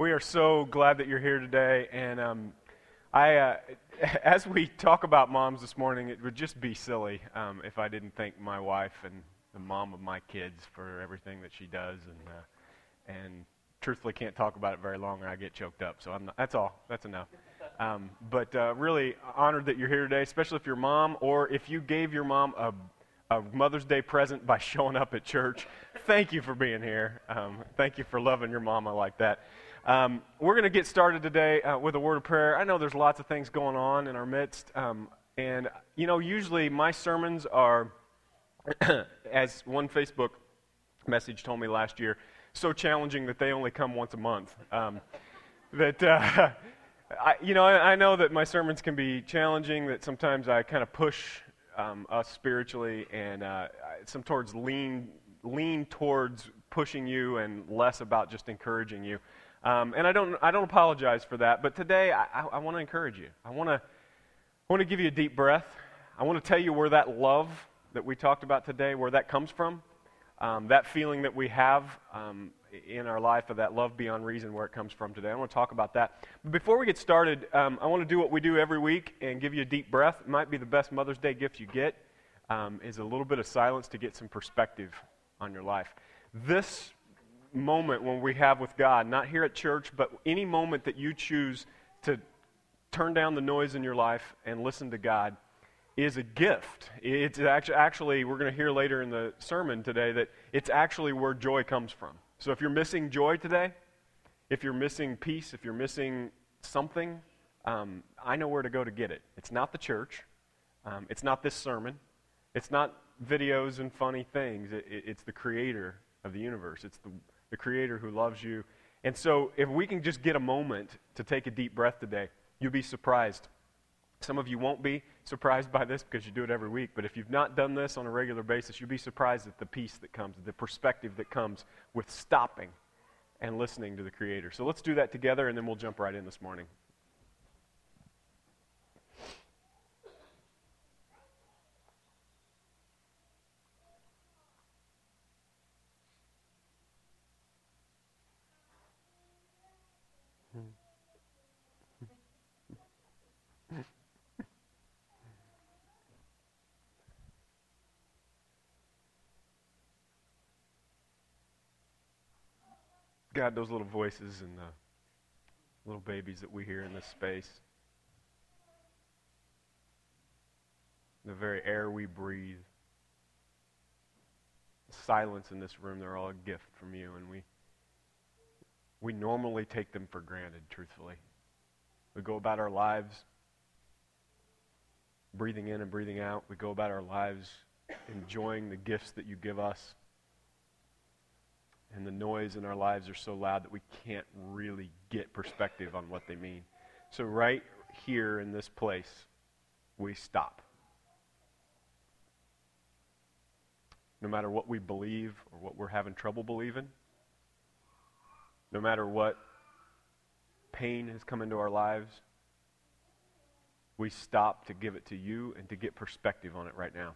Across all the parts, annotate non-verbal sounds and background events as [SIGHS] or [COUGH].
We are so glad that you're here today. And um, I, uh, [LAUGHS] as we talk about moms this morning, it would just be silly um, if I didn't thank my wife and the mom of my kids for everything that she does. And, uh, and truthfully, can't talk about it very long or I get choked up. So not, that's all. That's enough. Um, but uh, really honored that you're here today, especially if you're mom or if you gave your mom a a Mother's Day present by [LAUGHS] showing up at church. Thank you for being here. Um, thank you for loving your mama like that. Um, we're going to get started today uh, with a word of prayer. I know there's lots of things going on in our midst. Um, and, you know, usually my sermons are, [COUGHS] as one Facebook message told me last year, so challenging that they only come once a month. Um, that, uh, [LAUGHS] I, you know, I, I know that my sermons can be challenging, that sometimes I kind of push um, us spiritually and uh, some towards lean, lean towards pushing you and less about just encouraging you. Um, and I don't, I don't apologize for that, but today I, I, I want to encourage you. I want to I want to give you a deep breath. I want to tell you where that love that we talked about today, where that comes from. Um, that feeling that we have um, in our life of that love beyond reason, where it comes from today. I want to talk about that. But before we get started, um, I want to do what we do every week and give you a deep breath. It might be the best Mother's Day gift you get, um, is a little bit of silence to get some perspective on your life. This moment when we have with God, not here at church, but any moment that you choose to turn down the noise in your life and listen to God is a gift. It's actually, actually we're going to hear later in the sermon today that it's actually where joy comes from. So if you're missing joy today, if you're missing peace, if you're missing something, um, I know where to go to get it. It's not the church. Um, it's not this sermon. It's not videos and funny things. It, it, it's the creator of the universe. It's the, the creator who loves you. And so if we can just get a moment to take a deep breath today, you'll be surprised. Some of you won't be surprised by this because you do it every week, but if you've not done this on a regular basis, you'll be surprised at the peace that comes, the perspective that comes with stopping and listening to the Creator. So let's do that together, and then we'll jump right in this morning. God, those little voices and the little babies that we hear in this space, the very air we breathe, the silence in this room, they're all a gift from you, and we we normally take them for granted, truthfully. We go about our lives breathing in and breathing out. We go about our lives enjoying the gifts that you give us and the noise in our lives are so loud that we can't really get perspective on what they mean. So, right here in this place, we stop. No matter what we believe or what we're having trouble believing, no matter what pain has come into our lives, we stop to give it to you and to get perspective on it right now.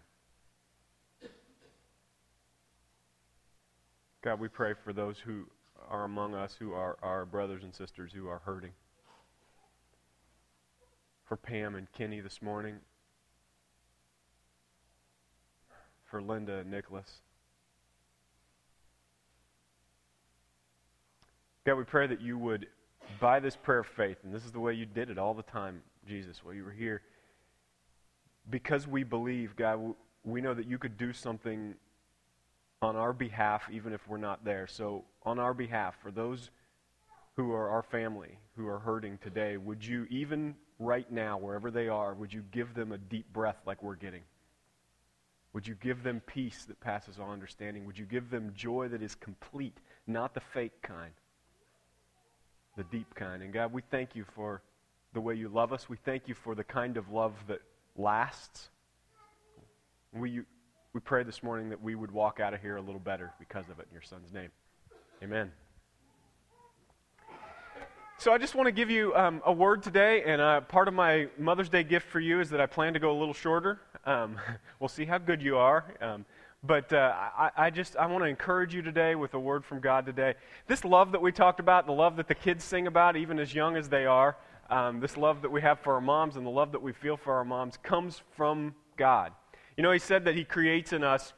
God, we pray for those who are among us who are our brothers and sisters who are hurting. For Pam and Kenny this morning. For Linda and Nicholas. God, we pray that you would, by this prayer of faith, and this is the way you did it all the time, Jesus, while you were here, because we believe, God, we know that you could do something on our behalf, even if we're not there. So, on our behalf, for those who are our family, who are hurting today, would you, even right now, wherever they are, would you give them a deep breath like we're getting? Would you give them peace that passes all understanding? Would you give them joy that is complete, not the fake kind, the deep kind? And God, we thank you for the way you love us. We thank you for the kind of love that lasts. We, we pray this morning that we would walk out of here a little better because of it in your son's name. Amen. So I just want to give you um, a word today, and uh, part of my Mother's Day gift for you is that I plan to go a little shorter. Um, [LAUGHS] we'll see how good you are. Um, But uh, I, I just I want to encourage you today with a word from God today. This love that we talked about, the love that the kids sing about, even as young as they are, um, this love that we have for our moms and the love that we feel for our moms comes from God. You know, He said that He creates in us.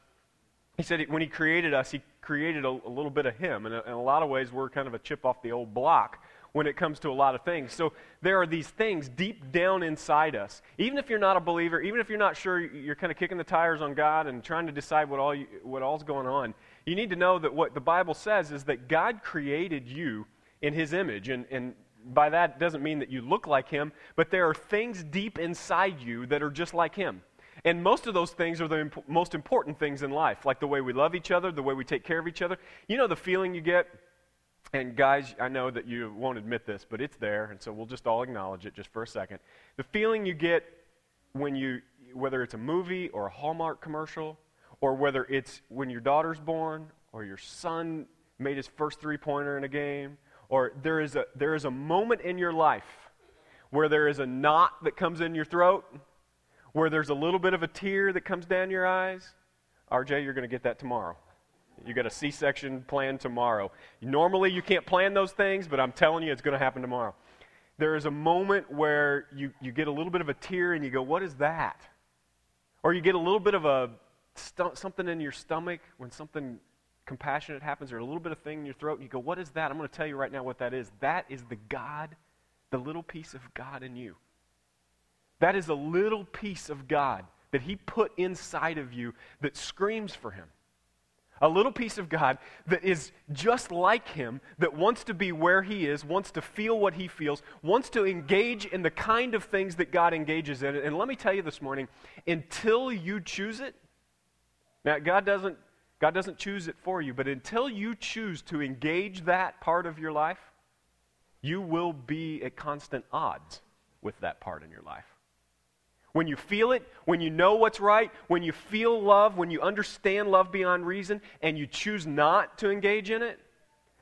He said when He created us, He created a, a little bit of Him. And in a lot of ways, we're kind of a chip off the old block when it comes to a lot of things. So there are these things deep down inside us. Even if you're not a believer, even if you're not sure, you're kind of kicking the tires on God and trying to decide what all you, what all's going on. You need to know that what the Bible says is that God created you in His image, and, and by that doesn't mean that you look like Him, but there are things deep inside you that are just like Him. And most of those things are the imp- most important things in life, like the way we love each other, the way we take care of each other. You know the feeling you get and guys, I know that you won't admit this, but it's there, and so we'll just all acknowledge it just for a second. The feeling you get when you, whether it's a movie or a Hallmark commercial, or whether it's when your daughter's born, or your son made his first three pointer in a game, or there is, a, there is a moment in your life where there is a knot that comes in your throat, where there's a little bit of a tear that comes down your eyes. RJ, you're going to get that tomorrow. You got a C section planned tomorrow. Normally, you can't plan those things, but I'm telling you, it's going to happen tomorrow. There is a moment where you, you get a little bit of a tear and you go, What is that? Or you get a little bit of a st- something in your stomach when something compassionate happens, or a little bit of thing in your throat, and you go, What is that? I'm going to tell you right now what that is. That is the God, the little piece of God in you. That is a little piece of God that He put inside of you that screams for Him a little piece of God that is just like Him, that wants to be where He is, wants to feel what He feels, wants to engage in the kind of things that God engages in. And let me tell you this morning until you choose it, now God doesn't, God doesn't choose it for you, but until you choose to engage that part of your life, you will be at constant odds with that part in your life. When you feel it, when you know what's right, when you feel love, when you understand love beyond reason, and you choose not to engage in it,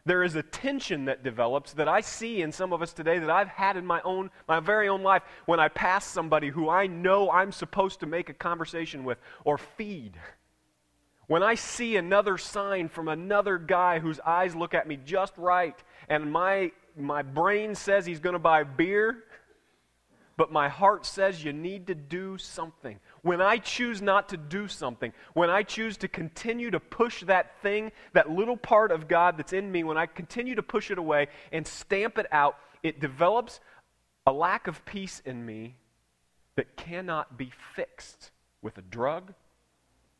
there is a tension that develops that I see in some of us today that I've had in my own my very own life when I pass somebody who I know I'm supposed to make a conversation with or feed. When I see another sign from another guy whose eyes look at me just right and my my brain says he's going to buy beer but my heart says you need to do something. When I choose not to do something, when I choose to continue to push that thing, that little part of God that's in me, when I continue to push it away and stamp it out, it develops a lack of peace in me that cannot be fixed with a drug,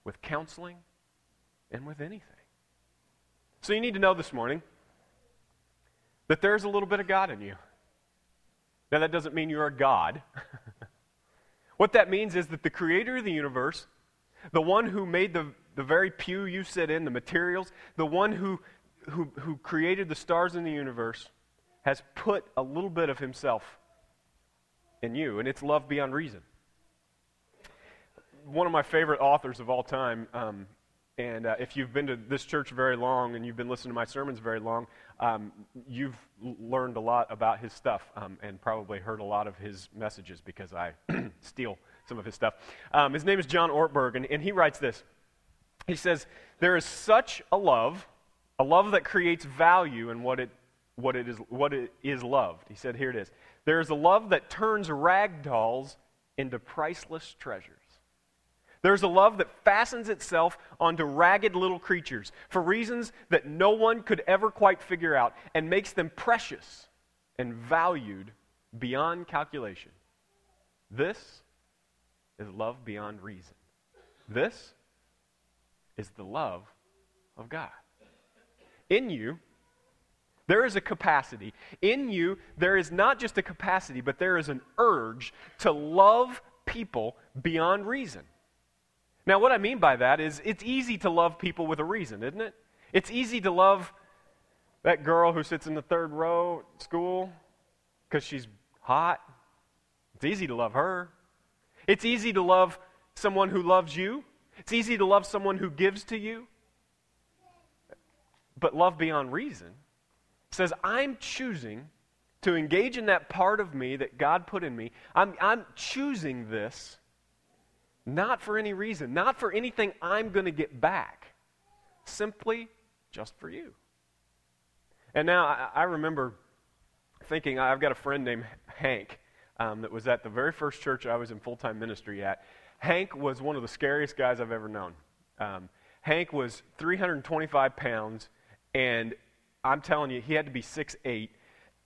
with counseling, and with anything. So you need to know this morning that there's a little bit of God in you. Now, that doesn't mean you're a God. [LAUGHS] what that means is that the creator of the universe, the one who made the, the very pew you sit in, the materials, the one who, who, who created the stars in the universe, has put a little bit of himself in you, and it's love beyond reason. One of my favorite authors of all time, um, and uh, if you've been to this church very long and you've been listening to my sermons very long, um, you've learned a lot about his stuff um, and probably heard a lot of his messages because I [CLEARS THROAT] steal some of his stuff. Um, his name is John Ortberg, and, and he writes this. He says, There is such a love, a love that creates value in what it, what it, is, what it is loved. He said, Here it is. There is a love that turns rag dolls into priceless treasures. There's a love that fastens itself onto ragged little creatures for reasons that no one could ever quite figure out and makes them precious and valued beyond calculation. This is love beyond reason. This is the love of God. In you, there is a capacity. In you, there is not just a capacity, but there is an urge to love people beyond reason. Now, what I mean by that is it's easy to love people with a reason, isn't it? It's easy to love that girl who sits in the third row at school because she's hot. It's easy to love her. It's easy to love someone who loves you. It's easy to love someone who gives to you. But love beyond reason says, I'm choosing to engage in that part of me that God put in me. I'm, I'm choosing this Not for any reason, not for anything I'm going to get back, simply just for you. And now I, I remember thinking, I've got a friend named Hank um, that was at the very first church I was in full time ministry at. Hank was one of the scariest guys I've ever known. Um, Hank was 325 pounds, and I'm telling you, he had to be 6'8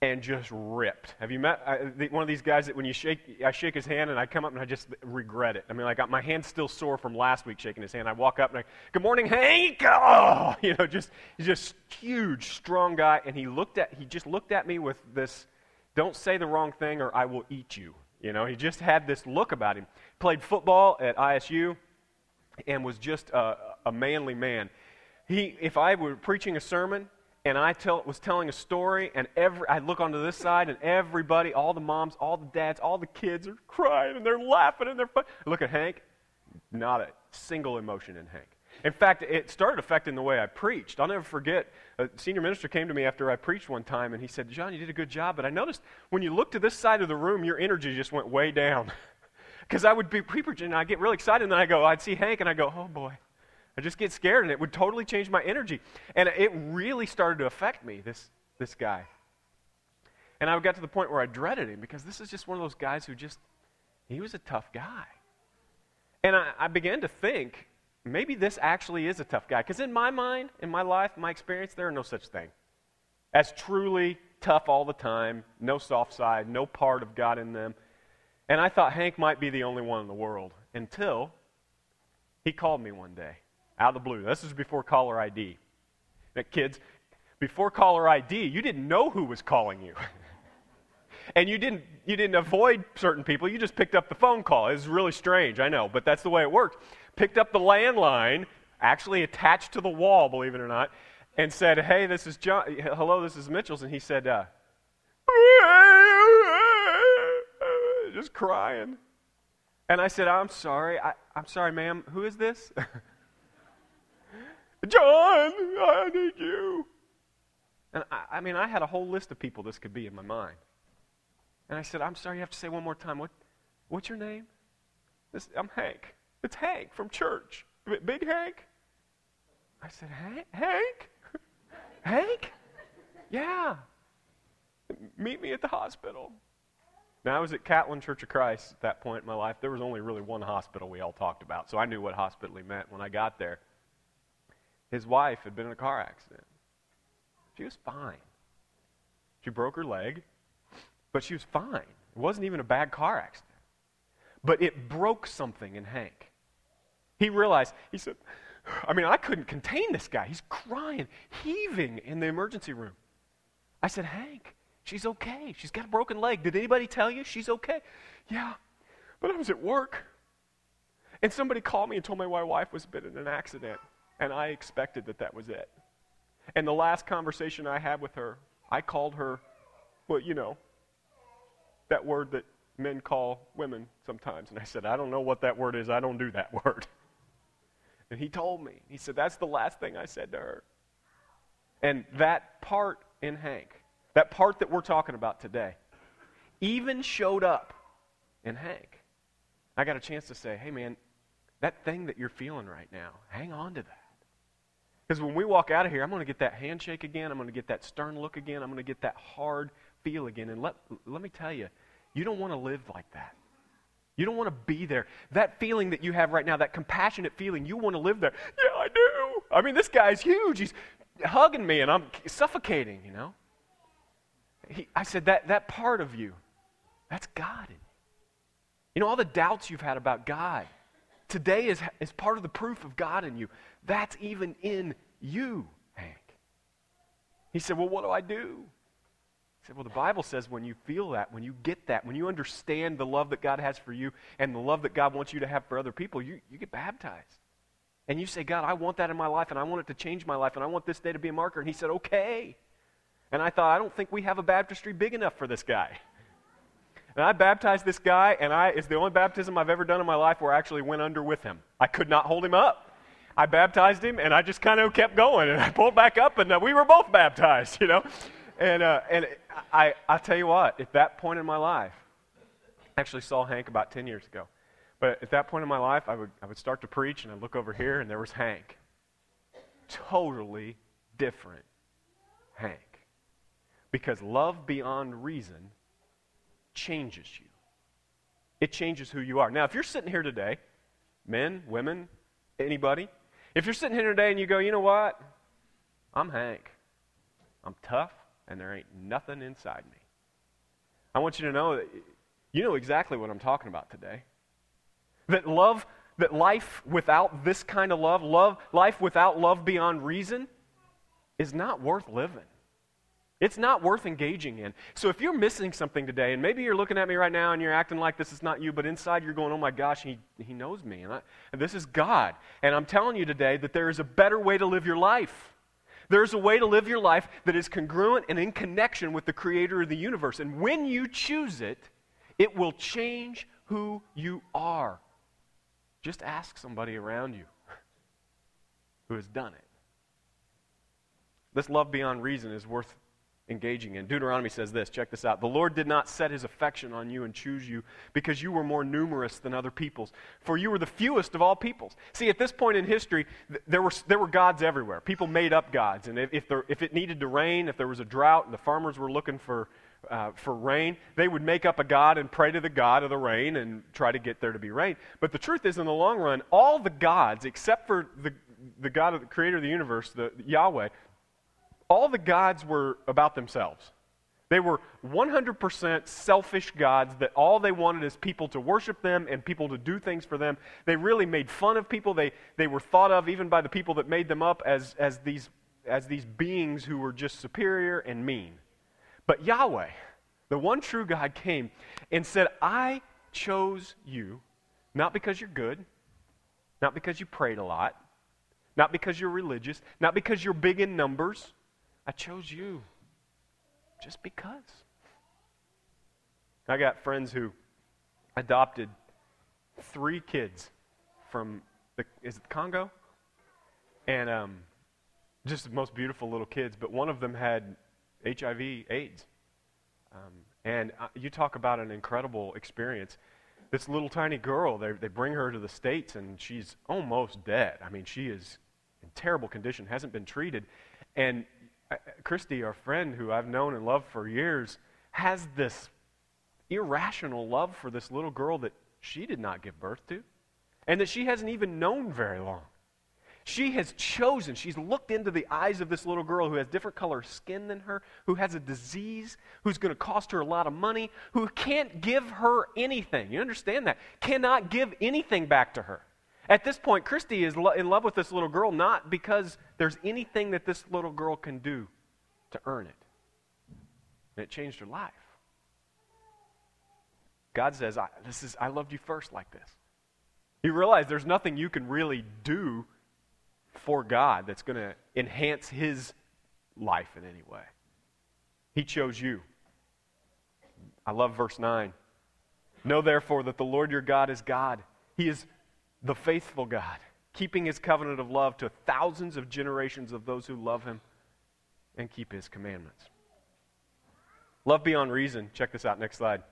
and just ripped. Have you met uh, the, one of these guys that when you shake, I shake his hand and I come up and I just regret it. I mean, like my hand's still sore from last week shaking his hand. I walk up and I, good morning, Hank. Oh, [LAUGHS] you know, just he's just huge, strong guy, and he looked at, he just looked at me with this, don't say the wrong thing or I will eat you. You know, he just had this look about him. Played football at ISU and was just a, a manly man. He, if I were preaching a sermon, and I tell, was telling a story, and every, I look onto this side, and everybody, all the moms, all the dads, all the kids are crying, and they're laughing, and they're fun. look at Hank, not a single emotion in Hank. In fact, it started affecting the way I preached. I'll never forget, a senior minister came to me after I preached one time, and he said, John, you did a good job, but I noticed when you looked to this side of the room, your energy just went way down. [LAUGHS] Because I would be preaching, and I'd get really excited, and then I go, I'd see Hank, and I go, oh boy. I just get scared, and it would totally change my energy. And it really started to affect me, this, this guy. And I got to the point where I dreaded him because this is just one of those guys who just, he was a tough guy. And I, I began to think, maybe this actually is a tough guy. Because in my mind, in my life, my experience, there are no such thing as truly tough all the time, no soft side, no part of God in them. And I thought Hank might be the only one in the world until he called me one day out of the blue. This is before caller ID. Now, kids, before caller ID, you didn't know who was calling you. [LAUGHS] and you didn't, you didn't avoid certain people. You just picked up the phone call. It was really strange, I know, but that's the way it worked. Picked up the landline, actually attached to the wall, believe it or not, and said, Hey, this is John. Hello, this is Mitchell's. And he said, uh, [LAUGHS] just crying. And I said, I'm sorry. I, I'm sorry, ma'am. Who is this? [LAUGHS] John, I need you. And I, I, mean, I had a whole list of people this could be in my mind. And I said, I'm sorry, you have to say one more time. What, what's your name? This, I'm Hank. It's Hank from church. Big Hank? I said, Hank? Hank? [LAUGHS] Hank? Yeah. Meet me at the hospital. Now, I was at Catlin Church of Christ at that point in my life. There was only really one hospital we all talked about, so I knew what hospital meant when I got there. His wife had been in a car accident. She was fine. She broke her leg, but she was fine. It wasn't even a bad car accident. But it broke something in Hank. He realized, he said, I mean, I couldn't contain this guy. He's crying, heaving in the emergency room. I said, Hank, she's okay. She's got a broken leg. Did anybody tell you she's okay? Yeah, but I was at work. And somebody called me and told me my wife was been in an accident. And I expected that that was it. And the last conversation I had with her, I called her, well, you know, that word that men call women sometimes. And I said, I don't know what that word is. I don't do that [LAUGHS] word. And he told me. He said, That's the last thing I said to her. And that part in Hank, that part that we're talking about today, even showed up in Hank. I got a chance to say, Hey, man, that thing that you're feeling right now, hang on to that. Because when we walk out of here, I'm going to get that handshake again. I'm going to get that stern look again. I'm going to get that hard feel again. And let, let me tell you, you don't want to live like that. You don't want to be there. That feeling that you have right now, that compassionate feeling, you want to live there. Yeah, I do. I mean, this guy's huge. He's hugging me and I'm suffocating, you know? He, I said, that, that part of you, that's God. You know, all the doubts you've had about God, today is, is part of the proof of God in you. That's even in you, Hank. He said, Well, what do I do? He said, Well, the Bible says when you feel that, when you get that, when you understand the love that God has for you and the love that God wants you to have for other people, you, you get baptized. And you say, God, I want that in my life and I want it to change my life and I want this day to be a marker. And he said, Okay. And I thought, I don't think we have a baptistry big enough for this guy. And I baptized this guy, and I, it's the only baptism I've ever done in my life where I actually went under with him. I could not hold him up. I baptized him, and I just kind of kept going, and I pulled back up, and uh, we were both baptized, [LAUGHS] you know. And uh, and I I tell you what, at that point in my life, I actually saw Hank about ten years ago, But at that point in my life, I would, I would start to preach, and I'd look over here, and there was Hank. Totally different Hank. Because love beyond reason changes you, it changes who you are. Now, if you're sitting here today, men, women, anybody, if you're sitting here today and you go, you know what? I'm Hank. I'm tough, and there ain't nothing inside me. I want you to know that you know exactly what I'm talking about today. That love, that life without this kind of love, love, life without love beyond reason, is not worth living. It's not worth engaging in. So if you're missing something today, and maybe you're looking at me right now and you're acting like this is not you, but inside you're going, oh my gosh, he, he knows me. And, I, and this is God. And I'm telling you today that there is a better way to live your life. There's a way to live your life that is congruent and in connection with the creator of the universe. And when you choose it, it will change who you are. Just ask somebody around you who has done it. This love beyond reason is worth engaging in. Deuteronomy says this check this out. The Lord did not set his affection on you and choose you because you were more numerous than other peoples, for you were the fewest of all peoples. See, at this point in history, there were, there were gods everywhere. People made up gods. And if, if, there, if it needed to rain, if there was a drought, and the farmers were looking for, uh, for rain, they would make up a god and pray to the god of the rain and try to get there to be rain. But the truth is, in the long run, all the gods, except for the, the God of the creator of the universe, the Yahweh, all the gods were about themselves. They were 100% selfish gods that all they wanted is people to worship them and people to do things for them. They really made fun of people. They, they were thought of, even by the people that made them up, as, as, these, as these beings who were just superior and mean. But Yahweh, the one true God, came and said, I chose you, not because you're good, not because you prayed a lot, not because you're religious, not because you're big in numbers I chose you just because. I got friends who adopted three kids from the is it Congo, and um, just the most beautiful little kids. But one of them had HIV, AIDS, um, and uh, you talk about an incredible experience. This little tiny girl, they they bring her to the states, and she's almost dead. I mean, she is in terrible condition, hasn't been treated, and Christy, our friend who I've known and loved for years, has this irrational love for this little girl that she did not give birth to and that she hasn't even known very long. She has chosen, she's looked into the eyes of this little girl who has different color skin than her, who has a disease, who's going to cost her a lot of money, who can't give her anything. You understand that? Cannot give anything back to her. At this point, Christy is lo- in love with this little girl not because there's anything that this little girl can do to earn it. And it changed her life. God says, I, this is, I loved you first like this. You realize there's nothing you can really do for God that's going to enhance His life in any way. He chose you. I love verse 9. Know therefore that the Lord your God is God. He is the faithful God, keeping his covenant of love to thousands of generations of those who love him and keep his commandments. Love beyond reason, check this out, next slide.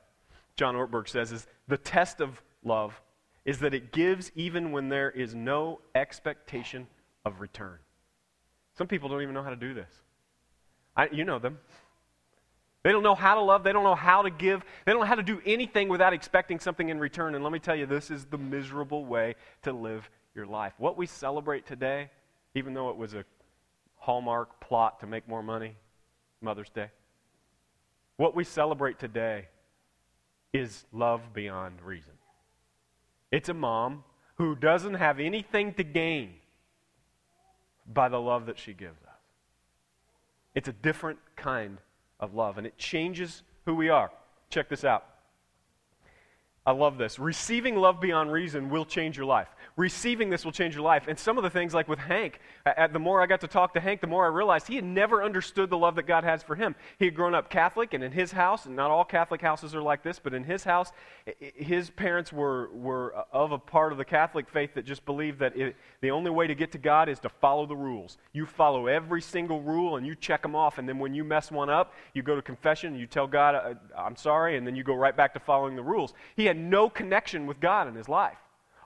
John Ortberg says is the test of love is that it gives even when there is no expectation of return. Some people don't even know how to do this. I, you know them. They don't know how to love. They don't know how to give. They don't know how to do anything without expecting something in return. And let me tell you, this is the miserable way to live your life. What we celebrate today, even though it was a Hallmark plot to make more money, Mother's Day, what we celebrate today is love beyond reason. It's a mom who doesn't have anything to gain by the love that she gives us. It's a different kind of love, and it changes who we are. Check this out. I love this. Receiving love beyond reason will change your life receiving this will change your life. And some of the things, like with Hank, at, the more I got to talk to Hank, the more I realized he had never understood the love that God has for him. He had grown up Catholic, and in his house, and not all Catholic houses are like this, but in his house, his parents were, were uh, of a part of the Catholic faith that just believed that it, the only way to get to God is to follow the rules. You follow every single rule and you check them off, and then when you mess one up, you go to confession, and you tell God, uh, I'm sorry, and then you go right back to following the rules. He had had no connection with God in his life.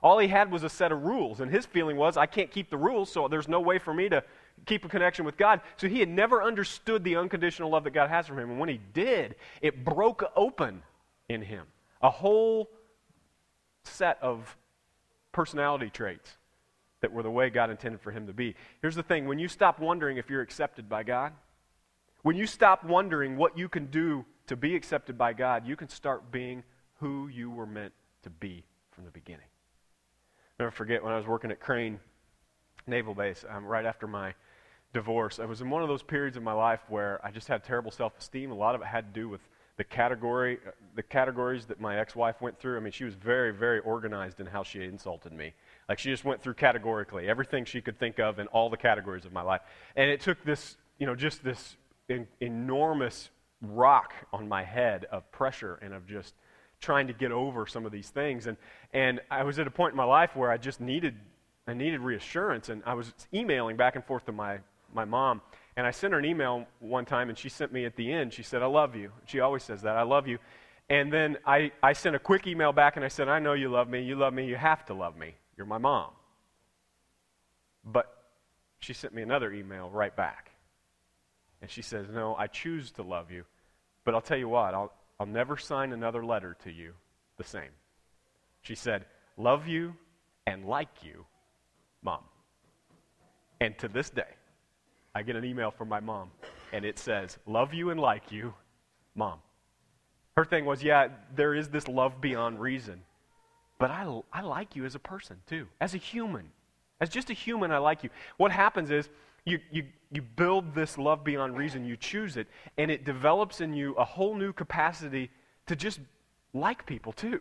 All he had was a set of rules, and his feeling was, I can't keep the rules, so there's no way for me to keep a connection with God. So he had never understood the unconditional love that God has for him. And when he did, it broke open in him a whole set of personality traits that were the way God intended for him to be. Here's the thing when you stop wondering if you're accepted by God, when you stop wondering what you can do to be accepted by God, you can start being who you were meant to be from the beginning. Never forget when I was working at Crane Naval Base, um, right after my divorce, I was in one of those periods of my life where I just had terrible self esteem. A lot of it had to do with the category, uh, the categories that my ex-wife went through. I mean, she was very, very organized in how she insulted me. Like she just went through categorically everything she could think of in all the categories of my life, and it took this, you know, just this in, enormous rock on my head of pressure and of just trying to get over some of these things. And and I was at a point in my life where I just needed I needed reassurance, and I was emailing back and forth to my my mom. And I sent her an email one time, and she sent me at the end, she said, I love you. She always says that, I love you. And then I, I sent a quick email back, and I said, I know you love me. You love me. You have to love me. You're my mom. But she sent me another email right back. And she says, No, I choose to love you. But I'll tell you what, I'll, I'll never sign another letter to you the same. She said, Love you and like you, mom. And to this day, I get an email from my mom, and it says, Love you and like you, mom. Her thing was, Yeah, there is this love beyond reason, but I, I like you as a person, too, as a human. As just a human, I like you. What happens is, you, you, you build this love beyond reason, you choose it, and it develops in you a whole new capacity to just like people, too.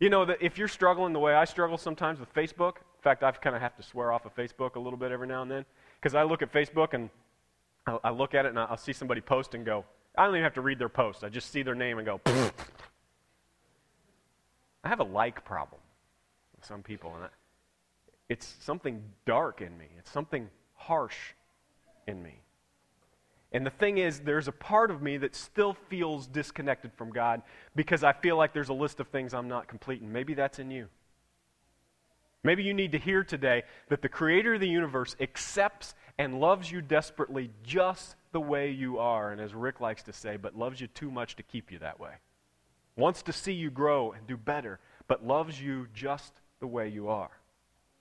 You know, that if you're struggling the way I struggle sometimes with Facebook, in fact, I kind of have to swear off of Facebook a little bit every now and then. Because I look at Facebook and I look at it and I'll see somebody post and go, I don't even have to read their post. I just see their name and go, I have a like problem with some people. And it's something dark in me, it's something harsh in me. And the thing is, there's a part of me that still feels disconnected from God because I feel like there's a list of things I'm not completing. Maybe that's in you. Maybe you need to hear today that the creator of the universe accepts and loves you desperately just the way you are. And as Rick likes to say, but loves you too much to keep you that way. Wants to see you grow and do better, but loves you just the way you are.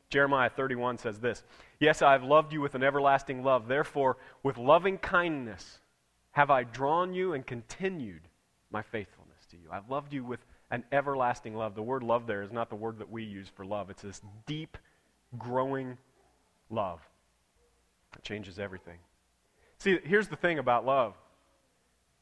Jeremiah 31 says this Yes, I have loved you with an everlasting love. Therefore, with loving kindness have I drawn you and continued my faithfulness to you. I've loved you with an everlasting love. The word love there is not the word that we use for love, it's this deep, growing love that changes everything. See, here's the thing about love.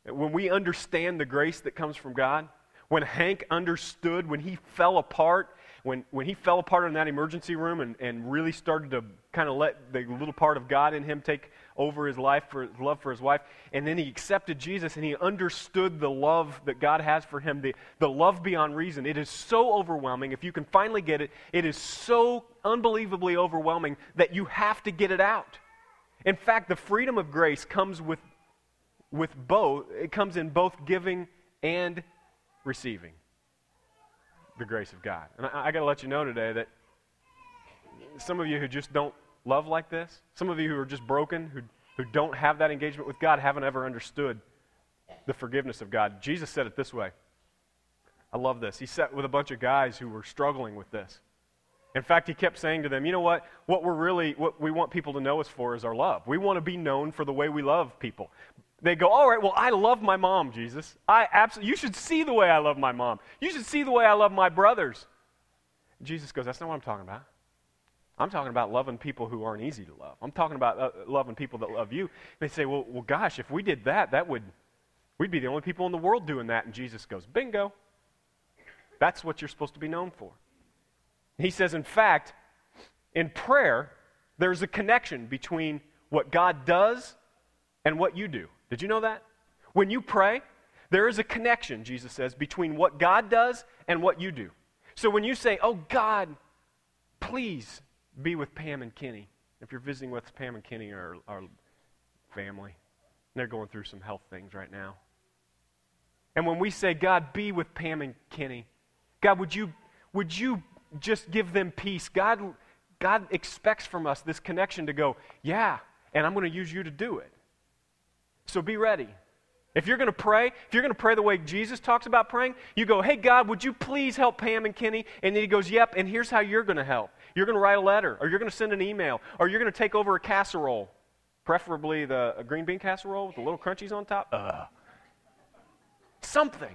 When we understand the grace that comes from God, when Hank understood, when he fell apart when, when he fell apart in that emergency room and, and really started to kind of let the little part of God in him take over his life for his love for his wife, and then he accepted Jesus and he understood the love that God has for him, the, the love beyond reason. It is so overwhelming. If you can finally get it, it is so unbelievably overwhelming that you have to get it out. In fact, the freedom of grace comes with, with both, it comes in both giving and receiving the grace of God. And I, I got to let you know today that some of you who just don't love like this, some of you who are just broken, who, who don't have that engagement with God, haven't ever understood the forgiveness of God. Jesus said it this way. I love this. He sat with a bunch of guys who were struggling with this. In fact, he kept saying to them, you know what? What we're really, what we want people to know us for is our love. We want to be known for the way we love people. They go, all right, well, I love my mom, Jesus. I absolutely, you should see the way I love my mom. You should see the way I love my brothers. Jesus goes, that's not what I'm talking about. I'm talking about loving people who aren't easy to love. I'm talking about uh, loving people that love you. And they say, well, well, gosh, if we did that, that would, we'd be the only people in the world doing that. And Jesus goes, bingo. That's what you're supposed to be known for. He says, in fact, in prayer, there's a connection between what God does and what you do. Did you know that? When you pray, there is a connection, Jesus says, between what God does and what you do. So when you say, Oh God, please be with Pam and Kenny, if you're visiting with Pam and Kenny or our family, they're going through some health things right now. And when we say, God, be with Pam and Kenny, God, would you, would you just give them peace? God, God expects from us this connection to go, yeah, and I'm going to use you to do it. So be ready. If you're going to pray, if you're going to pray the way Jesus talks about praying, you go, hey, God, would you please help Pam and Kenny? And then he goes, yep, and here's how you're going to help. You're going to write a letter, or you're going to send an email, or you're going to take over a casserole, preferably the green bean casserole with the little crunchies on top. Ugh. Something.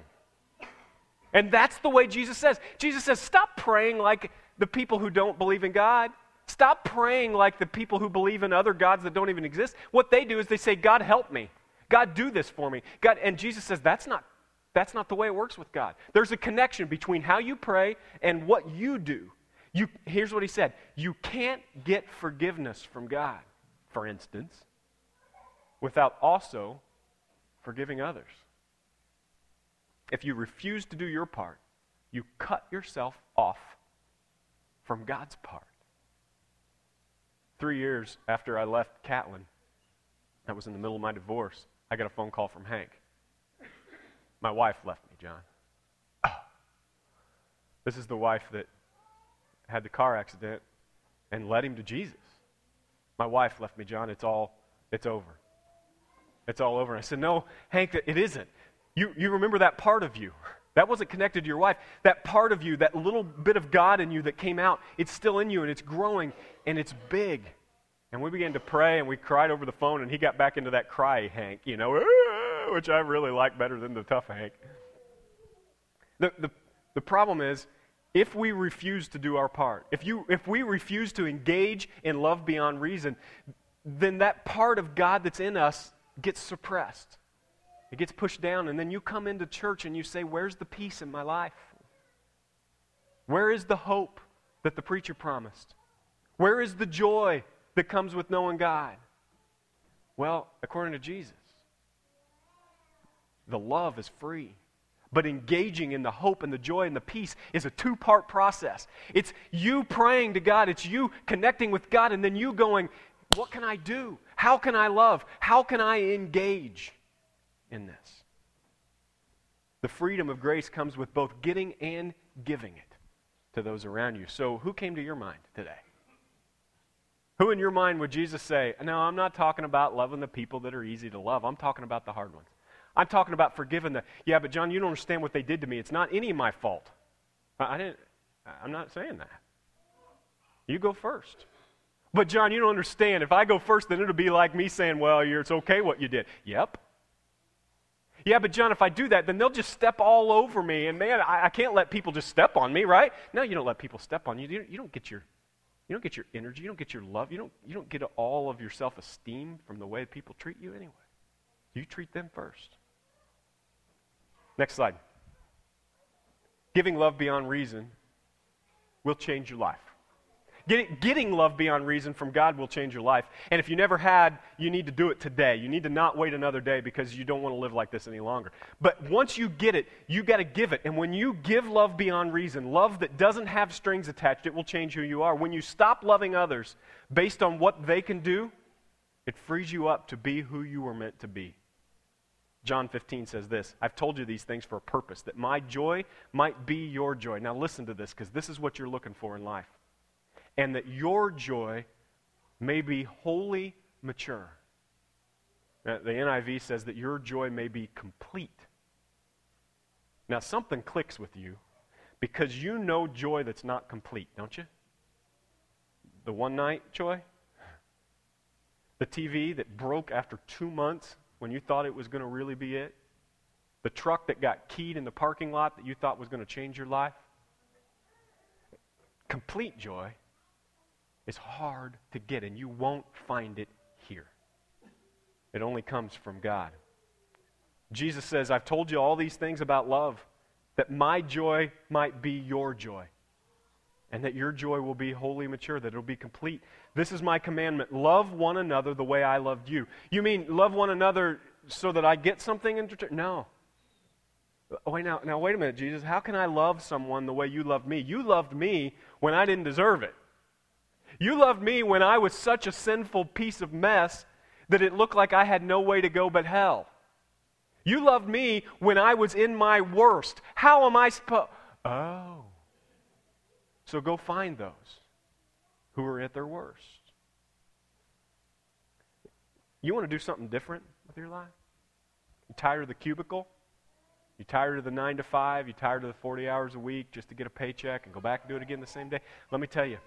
And that's the way Jesus says. Jesus says, stop praying like the people who don't believe in God. Stop praying like the people who believe in other gods that don't even exist. What they do is they say, God, help me. God, do this for me. God, and Jesus says that's not that's not the way it works with God. There's a connection between how you pray and what you do. You, here's what he said You can't get forgiveness from God, for instance, without also forgiving others. If you refuse to do your part, you cut yourself off from God's part. Three years after I left Catlin, I was in the middle of my divorce. I got a phone call from Hank. My wife left me, John. Oh. [SIGHS] This is the wife that had the car accident and led him to Jesus. My wife left me, John. It's all, it's over. It's all over. And I said, No, Hank, it isn't. You, you remember that part of you. That wasn't connected to your wife. That part of you, that little bit of God in you that came out, it's still in you and it's growing and it's big. And we began to pray and we cried over the phone, and he got back into that cry Hank, you know, which I really like better than the tough Hank. The, the, the problem is, if we refuse to do our part, if, you, if we refuse to engage in love beyond reason, then that part of God that's in us gets suppressed. It gets pushed down, and then you come into church and you say, Where's the peace in my life? Where is the hope that the preacher promised? Where is the joy that comes with knowing God? Well, according to Jesus, the love is free. But engaging in the hope and the joy and the peace is a two part process. It's you praying to God, it's you connecting with God, and then you going, What can I do? How can I love? How can I engage in this? The freedom of grace comes with both getting and giving it to those around you. So, who came to your mind today? Who in your mind would Jesus say, No, I'm not talking about loving the people that are easy to love. I'm talking about the hard ones. I'm talking about forgiving the. Yeah, but John, you don't understand what they did to me. It's not any of my fault. I didn't. I'm not saying that. You go first. But John, you don't understand. If I go first, then it'll be like me saying, Well, it's okay what you did. Yep. Yeah, but John, if I do that, then they'll just step all over me. And man, I, I can't let people just step on me, right? No, you don't let people step on you. You, you don't get your you don't get your energy, you don't get your love, you don't, you don't get all of your self esteem from the way people treat you anyway. You treat them first. Next slide. Giving love beyond reason will change your life. Getting, getting love beyond reason from God will change your life. And if you never had, you need to do it today. You need to not wait another day because you don't want to live like this any longer. But once you get it, you got to give it. And when you give love beyond reason, love that doesn't have strings attached, it will change who you are. When you stop loving others based on what they can do, it frees you up to be who you were meant to be. John 15 says this I've told you these things for a purpose, that my joy might be your joy. Now listen to this, because this is what you're looking for in life and that your joy may be wholly mature. Now, the NIV says that your joy may be complete. Now, something clicks with you because you know joy that's not complete, don't you? The one night joy? The TV that broke after two months when you thought it was going to really be it? The truck that got keyed in the parking lot that you thought was going to change your life? Complete joy is hard to get, and you won't find it here. It only comes from God. Jesus says, I've told you all these things about love, that my joy might be your joy, and that your joy will be wholly mature, that it'll be complete. This is my commandment love one another the way I loved you. You mean love one another so that I get something in return? No. Oh, wait now, now wait a minute, Jesus. How can I love someone the way you loved me? You loved me when I didn't deserve it. You loved me when I was such a sinful piece of mess that it looked like I had no way to go but hell. You loved me when I was in my worst. How am I supposed Oh. So go find those who are at their worst. You want to do something different with your life? You tired of the cubicle? You tired of the 9 to 5? You tired of the 40 hours a week just to get a paycheck and go back and do it again the same day? Let me tell you.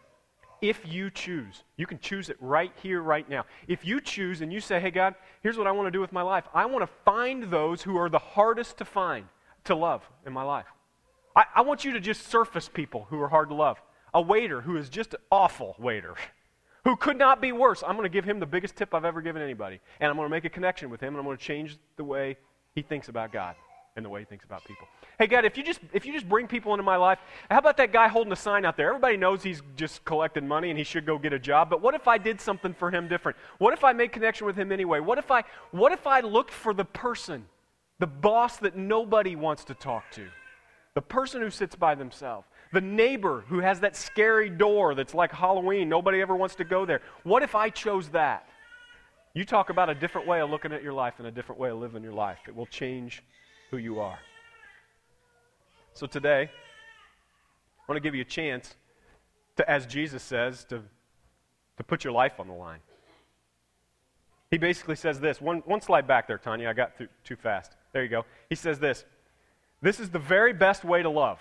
If you choose, you can choose it right here, right now. If you choose and you say, hey, God, here's what I want to do with my life. I want to find those who are the hardest to find, to love in my life. I, I want you to just surface people who are hard to love. A waiter who is just an awful waiter. [LAUGHS] who could not be worse. I'm going to give him the biggest tip I've ever given anybody. And I'm going to make a connection with him, and I'm going to change the way he thinks about God and the way he thinks about people. Hey, God, if you just if you just bring people into my life, how about that guy holding a sign out there? Everybody knows he's just collecting money and he should go get a job. But what if I did something for him different? What if I made connection with him anyway? What if I what if I looked for the person, the boss that nobody wants to talk to, the person who sits by themselves? The neighbor who has that scary door that's like Halloween, nobody ever wants to go there. What if I chose that? You talk about a different way of looking at your life and a different way of living your life. It will change who you are. So today, I want to give you a chance to, as Jesus says, to, to put your life on the line. He basically says this. One, one slide back there, Tanya. I got through too fast. There you go. He says this This is the very best way to love.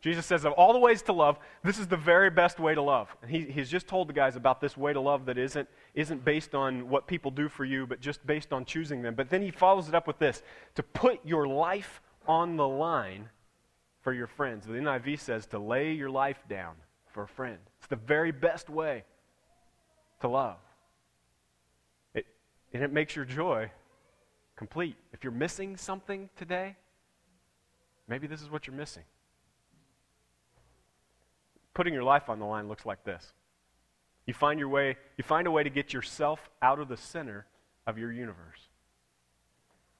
Jesus says, of all the ways to love, this is the very best way to love. And he, he's just told the guys about this way to love that isn't, isn't based on what people do for you, but just based on choosing them. But then he follows it up with this to put your life on the line for your friends. The NIV says to lay your life down for a friend. It's the very best way to love. It, and it makes your joy complete. If you're missing something today, maybe this is what you're missing putting your life on the line looks like this. You find your way, you find a way to get yourself out of the center of your universe.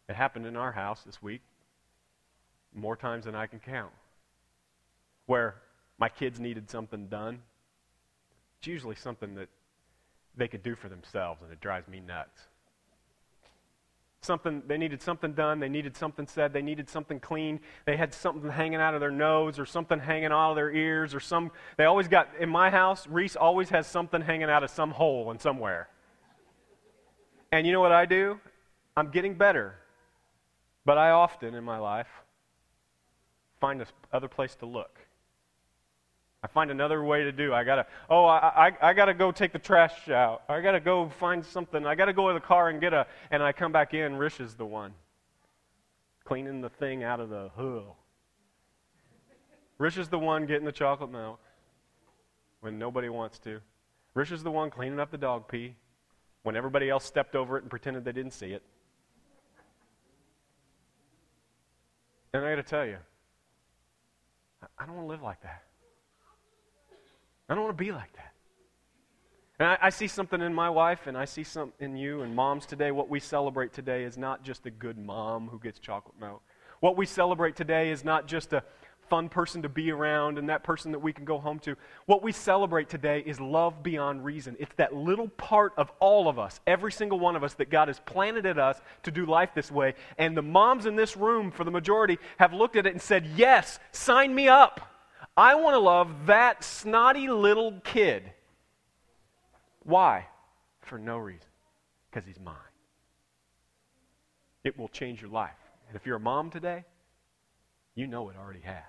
It happened in our house this week more times than I can count. Where my kids needed something done. It's usually something that they could do for themselves, and it drives me nuts something they needed something done they needed something said they needed something cleaned they had something hanging out of their nose or something hanging out of their ears or some they always got in my house reese always has something hanging out of some hole and somewhere. And you know what i do? I'm getting better but i often in my life find this other place to look I find another way to do. I gotta. Oh, I, I, I gotta go take the trash out. I gotta go find something. I gotta go to the car and get a. And I come back in. Rish is the one cleaning the thing out of the hull. Rish is the one getting the chocolate milk when nobody wants to. Rish is the one cleaning up the dog pee when everybody else stepped over it and pretended they didn't see it. And I got to tell you, I don't want to live like that. I don't want to be like that. And I, I, see something in my wife, and I see something in you and moms today. What we celebrate today is not just a good mom who gets chocolate milk. What we celebrate today is not just a fun person to be around and that person that we can go home to. What we celebrate today is love beyond reason. It's that little part of all of us, every single one of us, that God has planted at us to do life this way. And the moms in this room, for the majority, have looked at it and said, Yes, sign me up. I want to love that snotty little kid. Why? For no reason. Because he's mine. It will change your life. And if you're a mom today, you know it already has.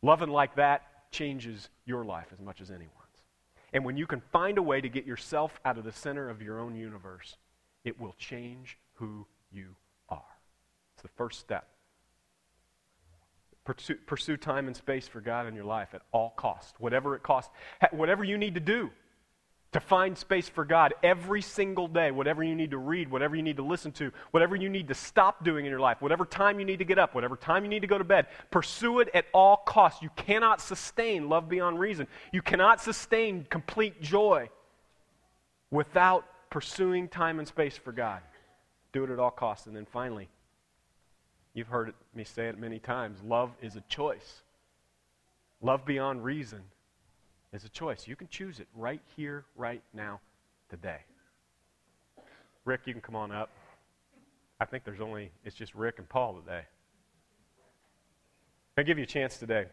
Loving like that changes your life as much as anyone's. And when you can find a way to get yourself out of the center of your own universe, it will change who you are. It's the first step Pursue, pursue time and space for God in your life at all costs, whatever it costs, whatever you need to do to find space for God every single day, whatever you need to read, whatever you need to listen to, whatever you need to stop doing in your life, whatever time you need to get up, whatever time you need to go to bed, pursue it at all costs. You cannot sustain love beyond reason. You cannot sustain complete joy without pursuing time and space for God. Do it at all costs. And then finally, You've heard me say it many times. Love is a choice. Love beyond reason is a choice. You can choose it right here, right now, today. Rick, you can come on up. I think there's only, it's just Rick and Paul today. I give you a chance today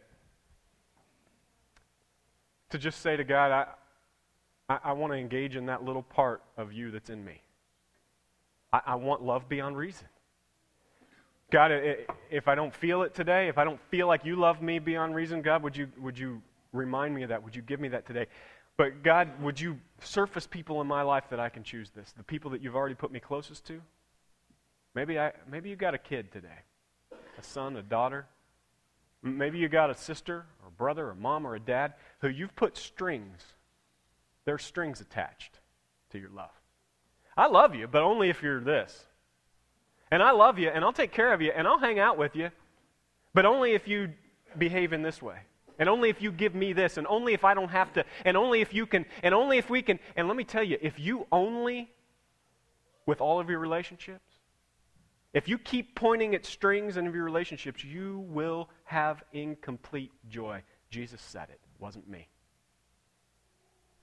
to just say to God, I, I, I want to engage in that little part of you that's in me. I, I want love beyond reason. God, if I don't feel it today, if I don't feel like you love me beyond reason, God, would you, would you remind me of that? Would you give me that today? But God, would you surface people in my life that I can choose this? The people that you've already put me closest to? Maybe, I, maybe you got a kid today, a son, a daughter. Maybe you got a sister or brother or mom or a dad who you've put strings, there's strings attached to your love. I love you, but only if you're this. And I love you, and I'll take care of you, and I'll hang out with you, but only if you behave in this way. And only if you give me this, and only if I don't have to, and only if you can, and only if we can. And let me tell you, if you only, with all of your relationships, if you keep pointing at strings in your relationships, you will have incomplete joy. Jesus said it, wasn't me.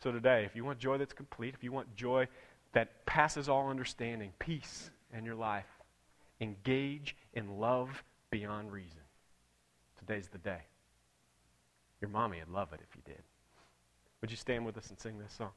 So today, if you want joy that's complete, if you want joy that passes all understanding, peace in your life, engage in love beyond reason. Today's the day. Your mommy would love it if you did. Would you stand with us and sing this song?